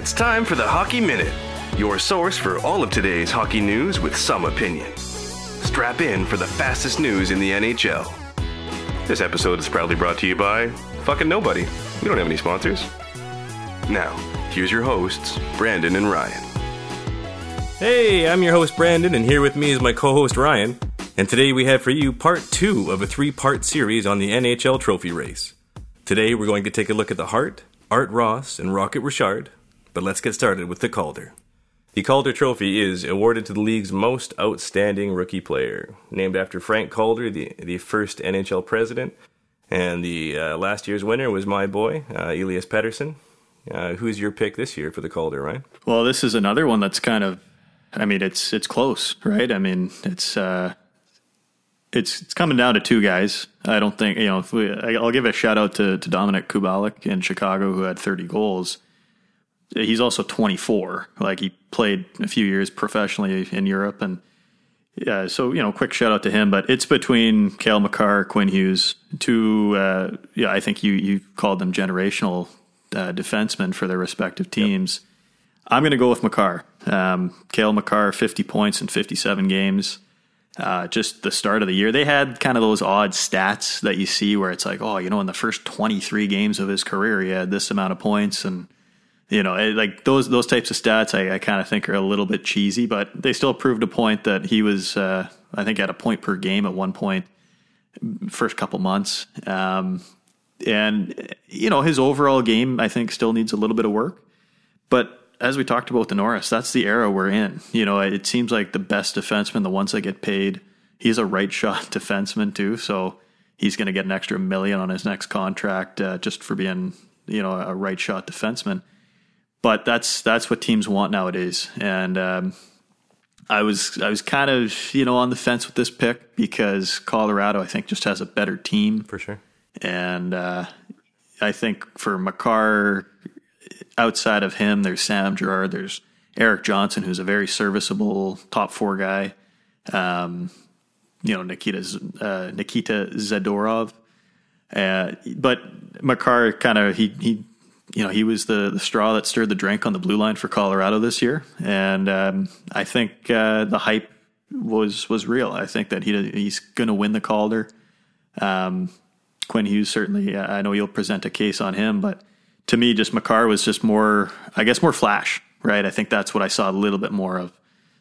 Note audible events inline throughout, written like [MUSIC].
It's time for the Hockey Minute, your source for all of today's hockey news with some opinion. Strap in for the fastest news in the NHL. This episode is proudly brought to you by fucking nobody. We don't have any sponsors. Now, here's your hosts, Brandon and Ryan. Hey, I'm your host Brandon, and here with me is my co host Ryan. And today we have for you part two of a three part series on the NHL trophy race. Today we're going to take a look at the Hart, Art Ross, and Rocket Richard. But let's get started with the Calder. The Calder Trophy is awarded to the league's most outstanding rookie player, named after Frank Calder, the, the first NHL president. And the uh, last year's winner was my boy, uh, Elias Pettersson. Uh, who's your pick this year for the Calder, Ryan? Well, this is another one that's kind of, I mean, it's it's close, right? I mean, it's uh, it's it's coming down to two guys. I don't think you know. If we, I'll give a shout out to to Dominik Kubalik in Chicago, who had 30 goals. He's also 24. Like he played a few years professionally in Europe, and yeah, so you know, quick shout out to him. But it's between Cale Makar, Quinn Hughes, two. Uh, yeah, I think you you called them generational uh, defensemen for their respective teams. Yep. I'm going to go with Makar. Um, Cale Makar, 50 points in 57 games. Uh, just the start of the year, they had kind of those odd stats that you see where it's like, oh, you know, in the first 23 games of his career, he had this amount of points and you know, like those those types of stats, I, I kind of think are a little bit cheesy, but they still proved a point that he was, uh, I think, at a point per game at one point, first couple months, um, and you know, his overall game, I think, still needs a little bit of work. But as we talked about the Norris, that's the era we're in. You know, it seems like the best defenseman, the ones that get paid, he's a right [LAUGHS] shot defenseman too, so he's going to get an extra million on his next contract uh, just for being, you know, a right shot defenseman but that's that's what teams want nowadays. And um, I was I was kind of you know on the fence with this pick because Colorado I think just has a better team for sure, and uh, I think for Makar outside of him there's Sam Girard, there's Erik Johnson who's a very serviceable top four guy. Um, you know Nikita uh, Nikita Zadorov, uh, but Makar kind of he he you know, he was the, the straw that stirred the drink on the blue line for Colorado this year, and um, I think uh, the hype was was real. I think that he he's going to win the Calder. Um, Quinn Hughes certainly. Uh, I know you'll present a case on him, but to me, just Makar was just more, I guess, more flash. Right. I think that's what I saw a little bit more of.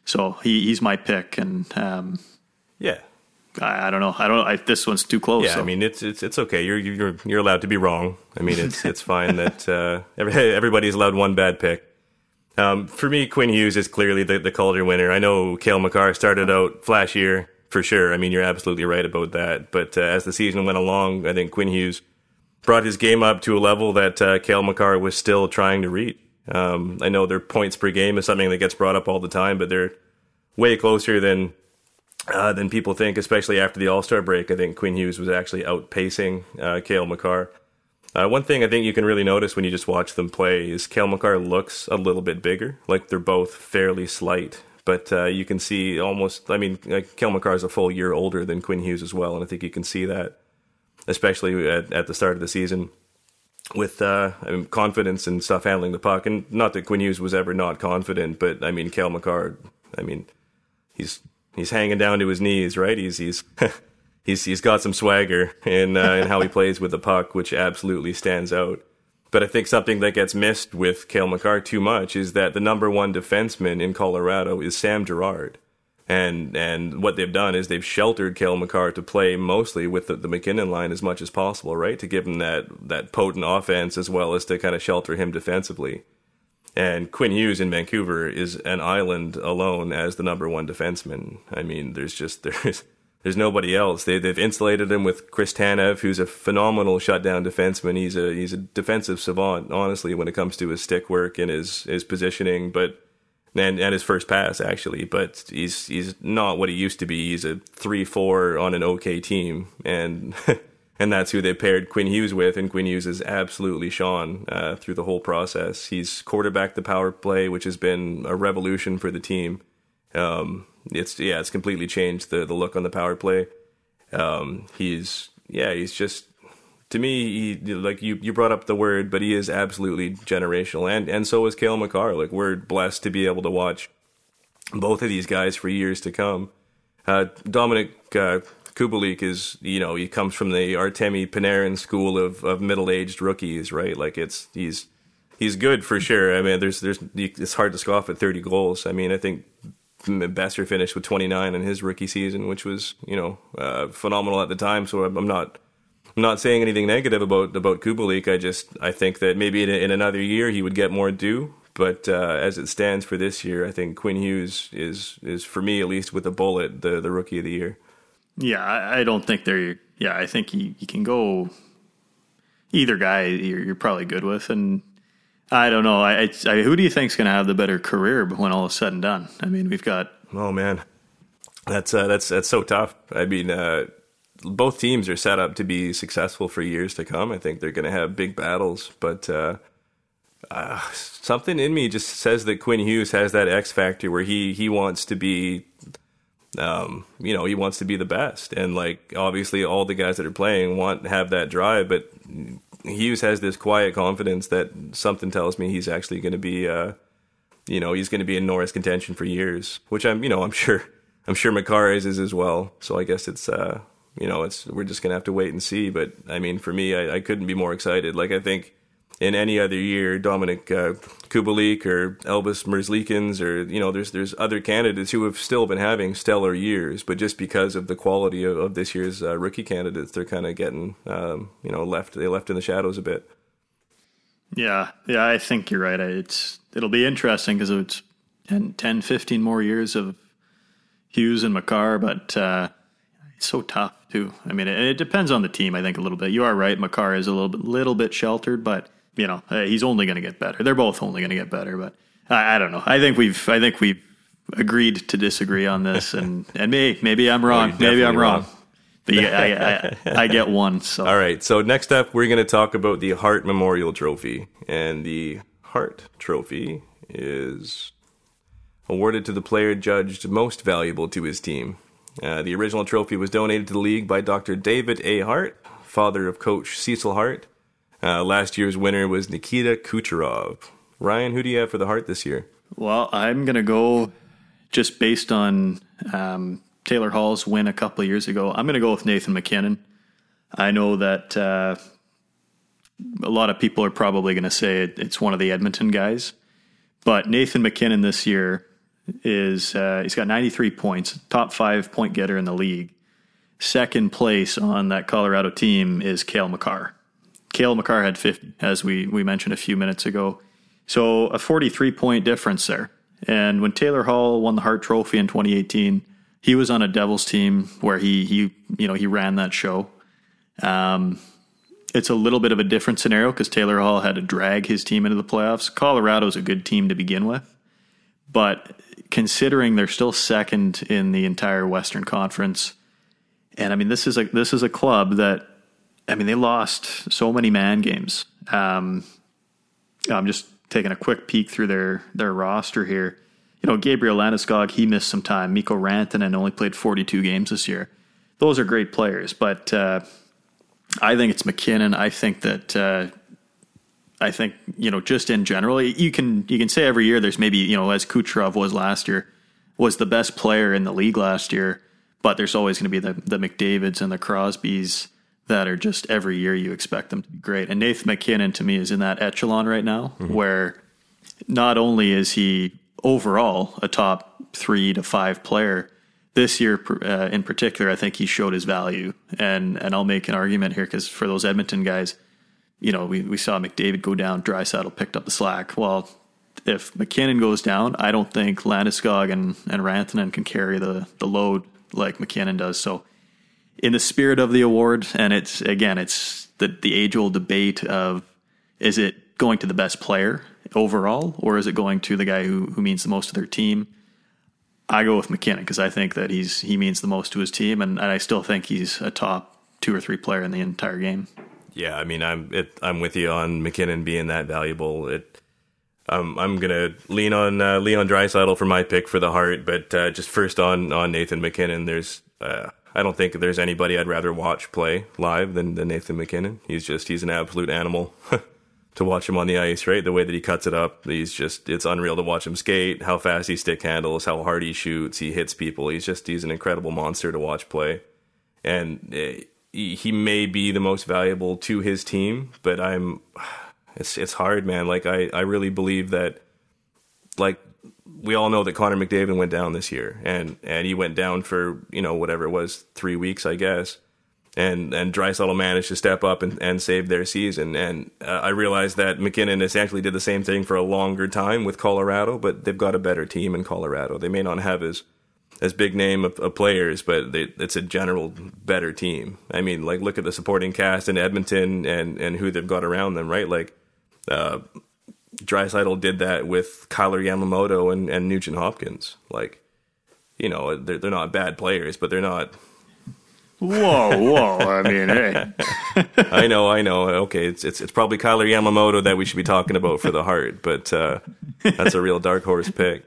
So he, he's my pick, and um, yeah, I, I, don't know. I don't. I, this one's too close. Yeah, so. I mean it's it's it's okay. You're you're you're allowed to be wrong. I mean it's it's fine that uh, every, everybody's allowed one bad pick. Um, for me, Quinn Hughes is clearly the, the Calder winner. I know Cale Makar started out flashier for sure. I mean you're absolutely right about that. But uh, as the season went along, I think Quinn Hughes brought his game up to a level that uh, Cale Makar was still trying to reach. Um, I know their points per game is something that gets brought up all the time, but they're way closer than uh, than people think, especially after the All Star break. I think Quinn Hughes was actually outpacing uh, Cale Makar. Uh, one thing I think you can really notice when you just watch them play is Cale Makar looks a little bit bigger. Like they're both fairly slight, but uh, you can see almost. I mean, like Cale Makar is a full year older than Quinn Hughes as well, and I think you can see that, especially at, at the start of the season. With uh, I mean, confidence and stuff handling the puck, and not that Quinn Hughes was ever not confident, but I mean, Cale Makar, I mean, he's he's hanging down to his knees, right? He's he's [LAUGHS] he's he's got some swagger in uh, in how he plays with the puck, which absolutely stands out. But I think something that gets missed with Cale Makar too much is that the number one defenseman in Colorado is Sam Girard. And and what they've done is they've sheltered Cale Makar to play mostly with the, the MacKinnon line as much as possible, right? To give him that that potent offense as well as to kind of shelter him defensively. And Quinn Hughes in Vancouver is an island alone as the number one defenseman. I mean, there's just [LAUGHS] there's there's nobody else. They they've insulated him with Chris Tanev, who's a phenomenal shutdown defenseman. He's a he's a defensive savant, honestly, when it comes to his stick work and his his positioning, but and and his first pass actually. But he's he's not what he used to be. He's a three four on an okay team, and [LAUGHS] and that's who they paired Quinn Hughes with. And Quinn Hughes is absolutely shone uh, through the whole process. He's quarterbacked the power play, which has been a revolution for the team. Um, it's yeah, it's completely changed the the look on the power play. Um, he's yeah, he's just to me, he, like you, you brought up the word, but he is absolutely generational, and and so is Cale Makar. Like we're blessed to be able to watch both of these guys for years to come. Uh, Dominik uh, Kubalik is, you know, he comes from the Artemi Panarin school of, of middle aged rookies, right? Like it's he's he's good for sure. I mean, there's there's it's hard to scoff at 30 goals. I mean, I think Boeser finished with 29 in his rookie season, which was you know uh, phenomenal at the time. So I'm not I'm not saying anything negative about about Kubalik. I just I think that maybe in, in another year he would get more due. But uh, as it stands for this year, I think Quinn Hughes is is for me at least with a bullet the the rookie of the year. Yeah, I, I don't think they're. Yeah, I think you, you can go either guy. You're, you're probably good with, and I don't know. I, I who do you think's going to have the better career when all is said and done? I mean, we've got. Oh man, that's uh, that's that's so tough. I mean, uh, both teams are set up to be successful for years to come. I think they're going to have big battles, but uh, uh, something in me just says that Quinn Hughes has that X factor where he he wants to be, um, you know, he wants to be the best, and like obviously all the guys that are playing want to have that drive, but Hughes has this quiet confidence that something tells me he's actually going to be, uh, you know, he's going to be in Norris contention for years, which I'm, you know, I'm [LAUGHS] sure, I'm sure Makar is as well. So I guess it's, uh, you know, it's we're just gonna have to wait and see. But I mean, for me, I, I couldn't be more excited. Like I think in any other year, Dominic uh, Kubalik or Elvis Merzlikins or you know, there's there's other candidates who have still been having stellar years, but just because of the quality of, of this year's uh, rookie candidates, they're kind of getting um, you know left they left in the shadows a bit. Yeah, yeah, I think you're right. It's it'll be interesting because it's 10, 10, 15 more years of Hughes and Makar, but uh, it's so tough too. I mean, it, it, depends on the team. I think a little bit. You are right. Makar is a little bit, little bit sheltered, but you know, he's only going to get better. They're both only going to get better, but I, I, don't know. I think we've, I think we've agreed to disagree on this, and [LAUGHS] and me, maybe I'm wrong. maybe I'm wrong. wrong. But yeah, I, I, I, get [LAUGHS] one. So all right. So next up, we're going to talk about the Hart Memorial Trophy, and the Hart Trophy is awarded to the player judged most valuable to his team. Uh, the original trophy was donated to the league by Dr. David A. Hart, father of coach Cecil Hart. Uh, last year's winner was Nikita Kucherov. Ryan, who do you have for the Hart this year? Well, I'm going to go just based on um, Taylor Hall's win a couple of years ago. I'm going to go with Nathan MacKinnon. I know that uh, a lot of people are probably going to say it, it's one of the Edmonton guys, but Nathan MacKinnon this year is uh, he's got 93 points, top five point getter in the league. Second place on that Colorado team is Cale Makar. Cale Makar had 50, as we, we mentioned a few minutes ago. So a 43 point difference there. And when Taylor Hall won the Hart Trophy in 2018, he was on a Devils team where he he you know he ran that show. Um, it's a little bit of a different scenario because Taylor Hall had to drag his team into the playoffs. Colorado's a good team to begin with, but considering they're still second in the entire Western Conference, and I mean this is a this is a club that I mean they lost so many man games. Um, I'm just taking a quick peek through their their roster here. You know, Gabriel Landeskog, he missed some time. Mikko Rantanen only played 42 games this year. Those are great players, but uh, I think it's MacKinnon. I think that uh, I think you know just in general, you can you can say every year there's maybe you know as Kucherov was last year was the best player in the league last year, but there's always going to be the the McDavid's and the Crosbys that are just every year you expect them to be great. And Nathan MacKinnon to me is in that echelon right now, mm-hmm. where not only is he overall a top three to five player this year uh, in particular, I think he showed his value. And and I'll make an argument here because for those Edmonton guys you know, we, we saw McDavid go down, Draisaitl picked up the slack. Well, if MacKinnon goes down, I don't think Landeskog and, and Rantanen can carry the, the load like MacKinnon does. So, in the spirit of the award, and it's again, it's the, the age old debate of is it going to the best player overall, or is it going to the guy who, who means the most to their team? I go with MacKinnon because I think that he's he means the most to his team, and, and I still think he's a top two or three player in the entire game. Yeah, I mean, I'm it, I'm with you on MacKinnon being that valuable. It, um, I'm gonna lean on uh, Leon Draisaitl for my pick for the Hart, but uh, just first on on Nathan MacKinnon. There's uh, I don't think there's anybody I'd rather watch play live than, than Nathan MacKinnon. He's just he's an absolute animal [LAUGHS] to watch him on the ice, right? The way that he cuts it up, he's just it's unreal to watch him skate, how fast he stick handles, how hard he shoots, he hits people. He's just he's an incredible monster to watch play. And eh, he, he may be the most valuable to his team, but I'm [SIGHS] it's it's hard, man. Like I I really believe that like we all know that Connor McDavid went down this year, and and he went down for you know whatever it was three weeks, I guess. And and Draisaitl managed to step up and, and save their season. And uh, I realized that MacKinnon essentially did the same thing for a longer time with Colorado, but they've got a better team in Colorado. They may not have as as big name of, of players, but they, it's a general better team. I mean, like look at the supporting cast in Edmonton and and who they've got around them, right? Like uh, Draisaitl did that with Kailer Yamamoto and, and Nugent Hopkins. Like, you know, they're, they're not bad players, but they're not. Whoa, whoa! I mean, hey. [LAUGHS] I know, I know. Okay, it's it's it's probably Kailer Yamamoto that we should be talking about for the Hart, but uh, that's a real dark horse pick.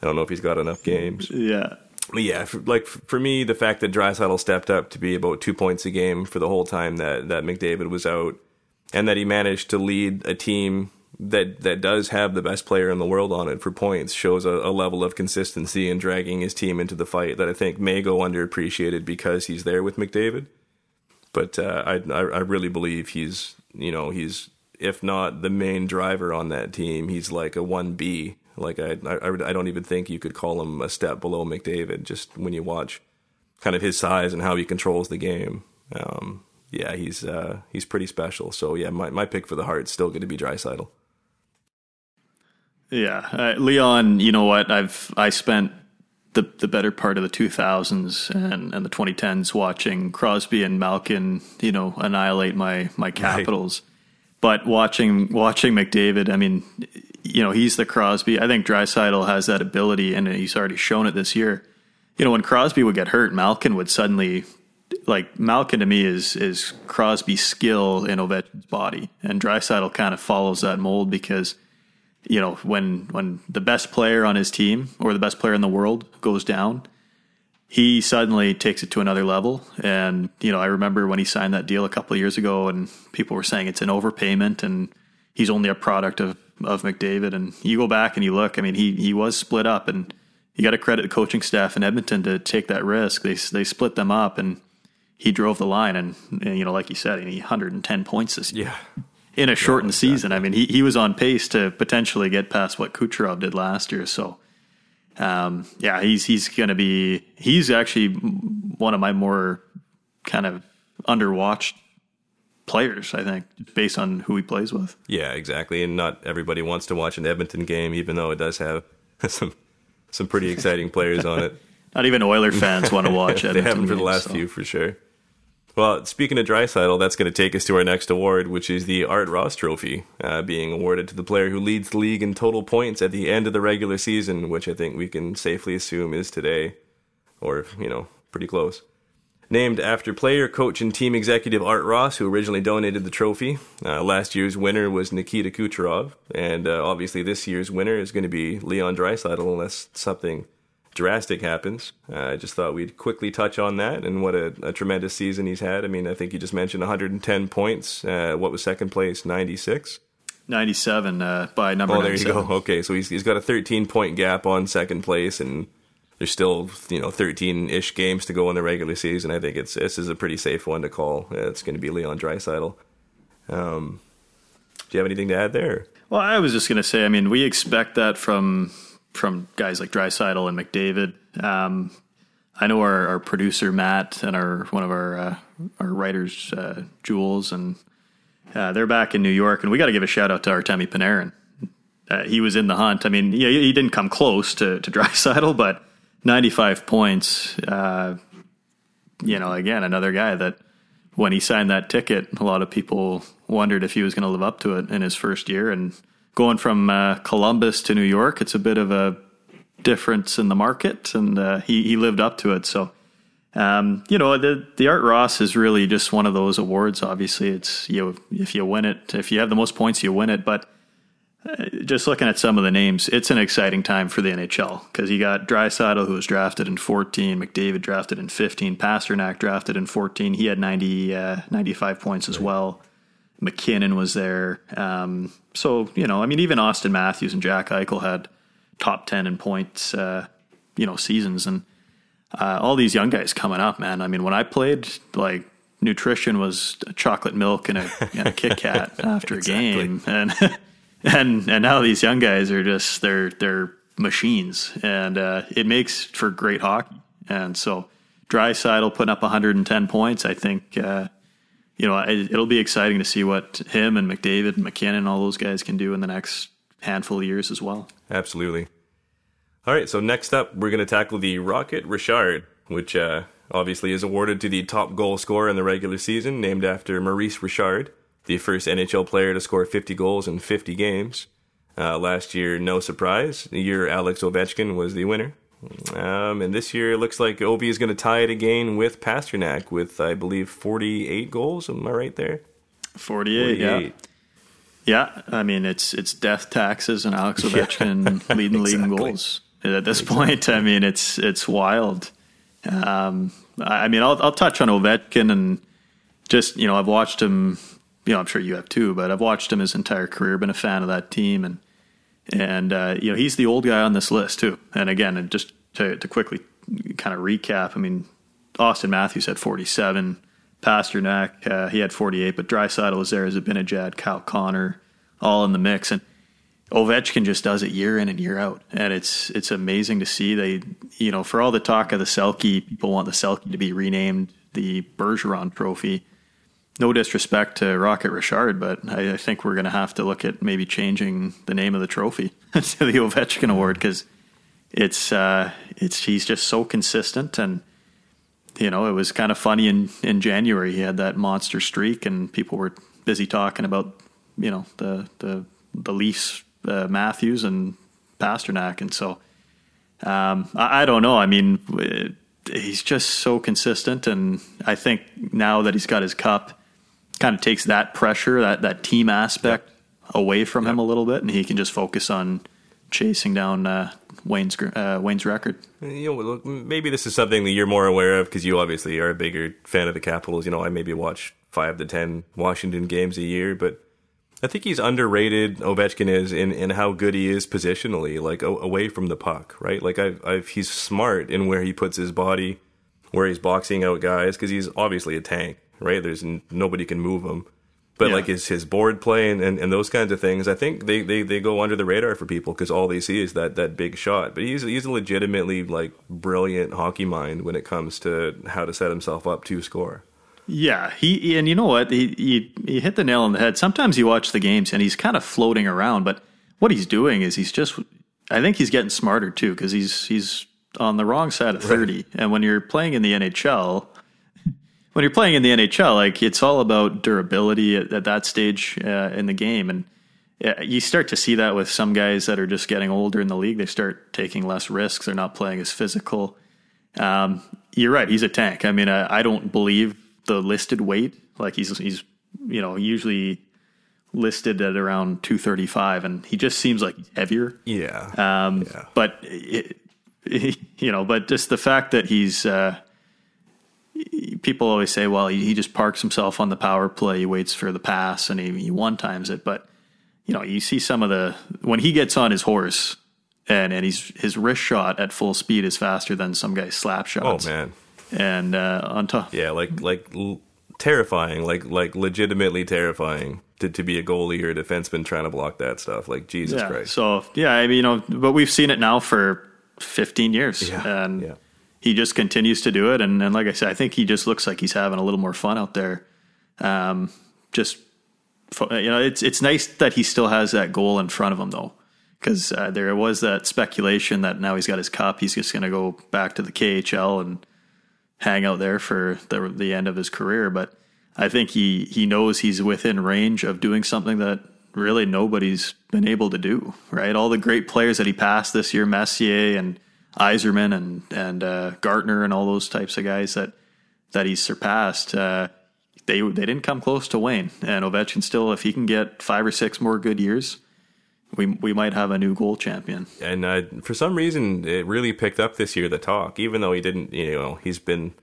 I don't know if he's got enough games. Yeah. But yeah, for, like for me, the fact that Draisaitl stepped up to be about two points a game for the whole time that that McDavid was out, and that he managed to lead a team that that does have the best player in the world on it for points shows a, a, level of consistency in dragging his team into the fight that I think may go underappreciated because he's there with McDavid. But uh, I, I really believe he's you know he's if not the main driver on that team, he's like a one B. Like I, I I don't even think you could call him a step below McDavid. Just when you watch kind of his size and how he controls the game. Um, yeah, he's uh, he's pretty special. So yeah, my, my pick for the Hart is still going to be Draisaitl. Yeah, uh, Leon. You know what? I've I spent the the better part of the 2000s and, and the 2010s watching Crosby and Malkin, you know, annihilate my my Capitals. Right. But watching watching McDavid, I mean, you know, he's the Crosby. I think Draisaitl has that ability, and he's already shown it this year. You know, when Crosby would get hurt, Malkin would suddenly like Malkin to me is is Crosby's skill in Ovechkin's body, and Draisaitl kind of follows that mold because you know, when when the best player on his team or the best player in the world goes down, he suddenly takes it to another level. And you know, I remember when he signed that deal a couple of years ago, and people were saying it's an overpayment, and he's only a product of of McDavid. And you go back and you look, I mean, he he was split up, and you got to credit the coaching staff in Edmonton to take that risk. They they split them up, and he drove the line, and, and you know, like you said, he 110 points this year. Yeah in a shortened exactly. season. I mean, he, he was on pace to potentially get past what Kucherov did last year. So, um, yeah, he's he's going to be he's actually one of my more kind of underwatched players. I think based on who he plays with. Yeah, exactly. And not everybody wants to watch an Edmonton game, even though it does have [LAUGHS] some some pretty exciting players on it. [LAUGHS] Not even Oiler fans want to watch it. [LAUGHS] they haven't for the last so. few, for sure. Well, speaking of Draisaitl, that's going to take us to our next award, which is the Art Ross Trophy, uh, being awarded to the player who leads the league in total points at the end of the regular season, which I think we can safely assume is today, or, you know, pretty close. Named after player, coach, and team executive Art Ross, who originally donated the trophy. Uh, last year's winner was Nikita Kucherov, and uh, obviously this year's winner is going to be Leon Draisaitl, unless something drastic happens. Uh, I just thought we'd quickly touch on that and what a, a, tremendous season he's had. I mean, I think you just mentioned 110 points. Uh, what was second place? 96? 97 uh, by number. Oh, there you go. Okay, so he's he's got a 13 point gap on second place, and there's still you know 13 ish games to go in the regular season. I think it's this is a pretty safe one to call. It's going to be Leon Draisaitl. Um, do you have anything to add there? Well, I was just going to say. I mean, we expect that from from guys like Draisaitl and McDavid. Um, I know our, our, producer Matt and our one of our uh, our writers uh, Jules and uh, they're back in New York, and we got to give a shout out to our Artemi Panarin. Uh, he was in the hunt. I mean, yeah, he didn't come close to to [LAUGHS] Draisaitl, but 95 points. Uh, you know, again, another guy that when he signed that ticket, a lot of people wondered if he was going to live up to it in his first year, and going from uh, Columbus to New York, it's a bit of a difference in the market, and uh, he he lived up to it. So, um, you know, the the Art Ross is really just one of those awards. Obviously, it's you know, if you win it, if you have the most points, you win it. But just looking at some of the names, it's an exciting time for the NHL because you got Draisaitl, who was drafted in 14, McDavid drafted in 15, Pastrnak drafted in 14. He had 90, uh, 95 points as well. MacKinnon was there. Um, so, you know, I mean, even Auston Matthews and Jack Eichel had top 10 in points, uh, you know, seasons. And uh, all these young guys coming up, man. I mean, when I played, like, nutrition was chocolate milk and a, and a Kit Kat [LAUGHS] after exactly. a game. And [LAUGHS] and and now these young guys are just they're they're machines, and uh, it makes for great hockey. And so, Draisaitl putting up 110 points, I think. You know, it, will be exciting to see what him and McDavid and MacKinnon, all those guys can do in the next handful of years as well. Absolutely. All right, so next up, we're going to tackle the Rocket Richard, which uh, obviously is awarded to the top goal scorer in the regular season, named after Maurice Richard the first NHL player to score 50 goals in 50 games. Uh, last year, no surprise. The year Alex Ovechkin was the winner. Um, and this year, it looks like Ovi is going to tie it again with Pastrnak with, I believe, 48 goals. Am I right there? 48, 48. yeah. Yeah, I mean it's it's death taxes and Alex [LAUGHS] Ovechkin yeah, leading exactly. leading goals at this exactly. point. I mean it's it's wild. Um, I mean I'll I'll touch on Ovechkin and just you know I've watched him you know, I'm sure you have too, but I've watched him his entire career, been a fan of that team, and and uh, you know he's the old guy on this list too. And again, and just to, to quickly kind of recap, I mean, Auston Matthews had 47, Pastrnak uh, he had 48, but Draisaitl was there as a Zibanejad, Kyle Connor, all in the mix, and Ovechkin just does it year in and year out, and it's it's amazing to see. They you know for all the talk of the Selke, people want the Selke to be renamed the Bergeron Trophy no disrespect to Rocket Richard, but I, I think we're going to have to look at maybe changing the name of the trophy [LAUGHS] to the Ovechkin Award because it's uh, it's he's just so consistent and you know it was kind of funny in in January he had that monster streak and people were busy talking about you know the the the Leafs uh, Matthews and Pastrnak and so um, I, I, don't know I mean he's just so consistent and I think now that he's got his cup kind of takes that pressure, that that team aspect yep. away from yep. him a little bit, and he can just focus on chasing down uh, Wayne's uh, Wayne's record. You know, maybe this is something that you're more aware of because you obviously are a bigger fan of the Capitals. You know, I maybe watch five to ten Washington games a year, but I think he's underrated. Ovechkin is in, in how good he is positionally, like away from the puck, right? Like I've, I've he's smart in where he puts his body, where he's boxing out guys because he's obviously a tank right? There's n- nobody can move him. But yeah. like his his board play and, and, and, those kinds of things, I think they, they, they go under the radar for people because all they see is that, that big shot. But he's he's a legitimately like brilliant hockey mind when it comes to how to set himself up to score. Yeah, he and you know what he, he he hit the nail on the head. Sometimes you watch the games and he's kind of floating around, but what he's doing is he's just I think he's getting smarter too because he's he's on the wrong side of thirty. Right. And when you're playing in the NHL, when you're playing in the NHL, like it's all about durability at, at that stage uh, in the game, and uh, you start to see that with some guys that are just getting older in the league. They start taking less risks. They're not playing as physical. Um, you're right. He's a tank. I mean, I, I, don't believe the listed weight. Like he's he's you know usually listed at around 235, and he just seems like heavier. Yeah. Um, yeah. But it, it, [LAUGHS] you know, but just the fact that he's uh, people always say, well, he, he, just parks himself on the power play, he waits for the pass, and he, he one times it. But you know, you see some of the when he gets on his horse, and and he's his wrist shot at full speed is faster than some guy's slap shots. Oh man! And uh, on top, yeah, like like l- terrifying, like like legitimately terrifying to, to be a goalie or a defenseman trying to block that stuff. Like Jesus yeah, Christ. So yeah, I mean, you know, but we've seen it now for 15 years, yeah, and. Yeah he just continues to do it. And, and like I said, I think he just looks like he's having a little more fun out there. Um, just you know, it's it's nice that he still has that goal in front of him though, because uh, there was that speculation that now he's got his cup, he's just going to go back to the KHL and hang out there for the the end of his career. But I think he he knows he's within range of doing something that really nobody's been able to do. Right, all the great players that he passed this year, Messier and Yzerman and and uh, Gartner and all those types of guys that that he's surpassed. Uh, they they didn't come close to Wayne and Ovechkin. Still, if he can get five or six more good years, we we might have a new goal champion. And uh, for some reason, it really picked up this year. The talk, even though he didn't, you know, he's been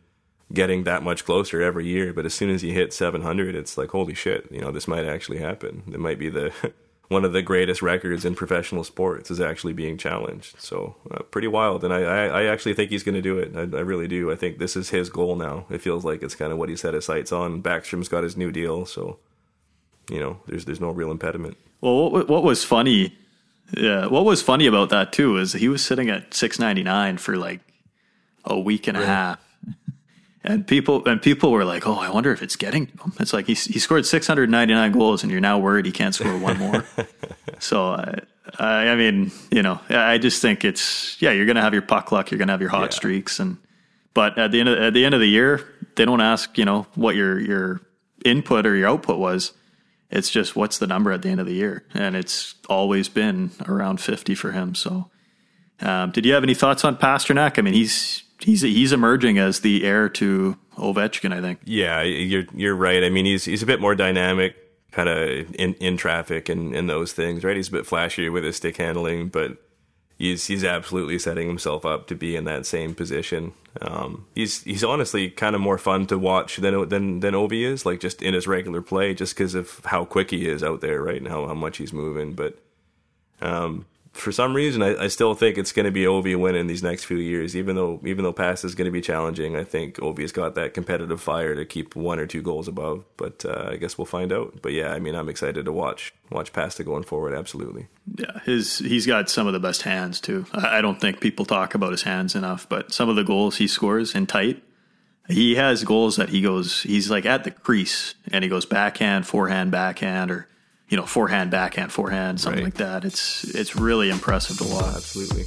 getting that much closer every year. But as soon as he hit 700, it's like holy shit, you know, this might actually happen. It might be the [LAUGHS] one of the greatest records in professional sports is actually being challenged. So uh, pretty wild, and I, I, I actually think he's going to do it. I, I, really do. I think this is his goal now. It feels like it's kind of what he set his sights on. Backstrom's got his new deal, so you know, there's there's no real impediment. Well, what, what was funny? Yeah, what was funny about that too is he was sitting at 6.99 for like a week and a half and people and people were like, "Oh, I wonder if it's getting to him." It's like he he scored 699 goals, and you're now worried he can't score one more. [LAUGHS] so, uh, I, I mean, you know, I just think it's yeah, you're gonna have your puck luck, you're gonna have your hot yeah. streaks, and but at the end of at the end of the year, they don't ask you know what your your input or your output was. It's just what's the number at the end of the year, and it's always been around 50 for him. So, um, did you have any thoughts on Pastrnak? I mean, he's he's he's emerging as the heir to Ovechkin. I think. Yeah, you're you're right. I mean, he's he's a bit more dynamic, kind of in in traffic and and those things. Right, he's a bit flashier with his stick handling, but he's he's absolutely setting himself up to be in that same position. Um, he's he's honestly kind of more fun to watch than than than Ovi is, like just in his regular play, just because of how quick he is out there, right, and how, how much he's moving. But um, for some reason, I, I still think it's going to be Ovi winning these next few years. Even though even though pass is going to be challenging, I think Ovi's got that competitive fire to keep one or two goals above. But uh, I guess we'll find out. But yeah, I mean, I'm excited to watch watch Pasta going forward. Absolutely. Yeah, his he's got some of the best hands too. I, I don't think people talk about his hands enough, but some of the goals he scores in tight. He has goals that he goes, he's like at the crease and he goes backhand, forehand, backhand, or you know, forehand, backhand, forehand, something right. like that. It's it's really impressive to watch. Absolutely.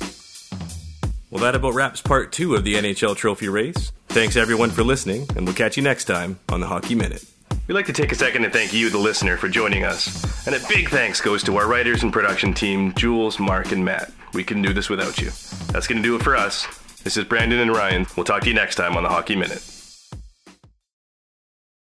Well, that about wraps part two of the NHL Trophy race. Thanks everyone for listening, and we'll catch you next time on the Hockey Minute. We'd like to take a second to thank you, the listener, for joining us. And a big thanks goes to our writers and production team, Jules, Mark, and Matt. We couldn't do this without you. That's going to do it for us. This is Brandon and Ryan. We'll talk to you next time on the Hockey Minute.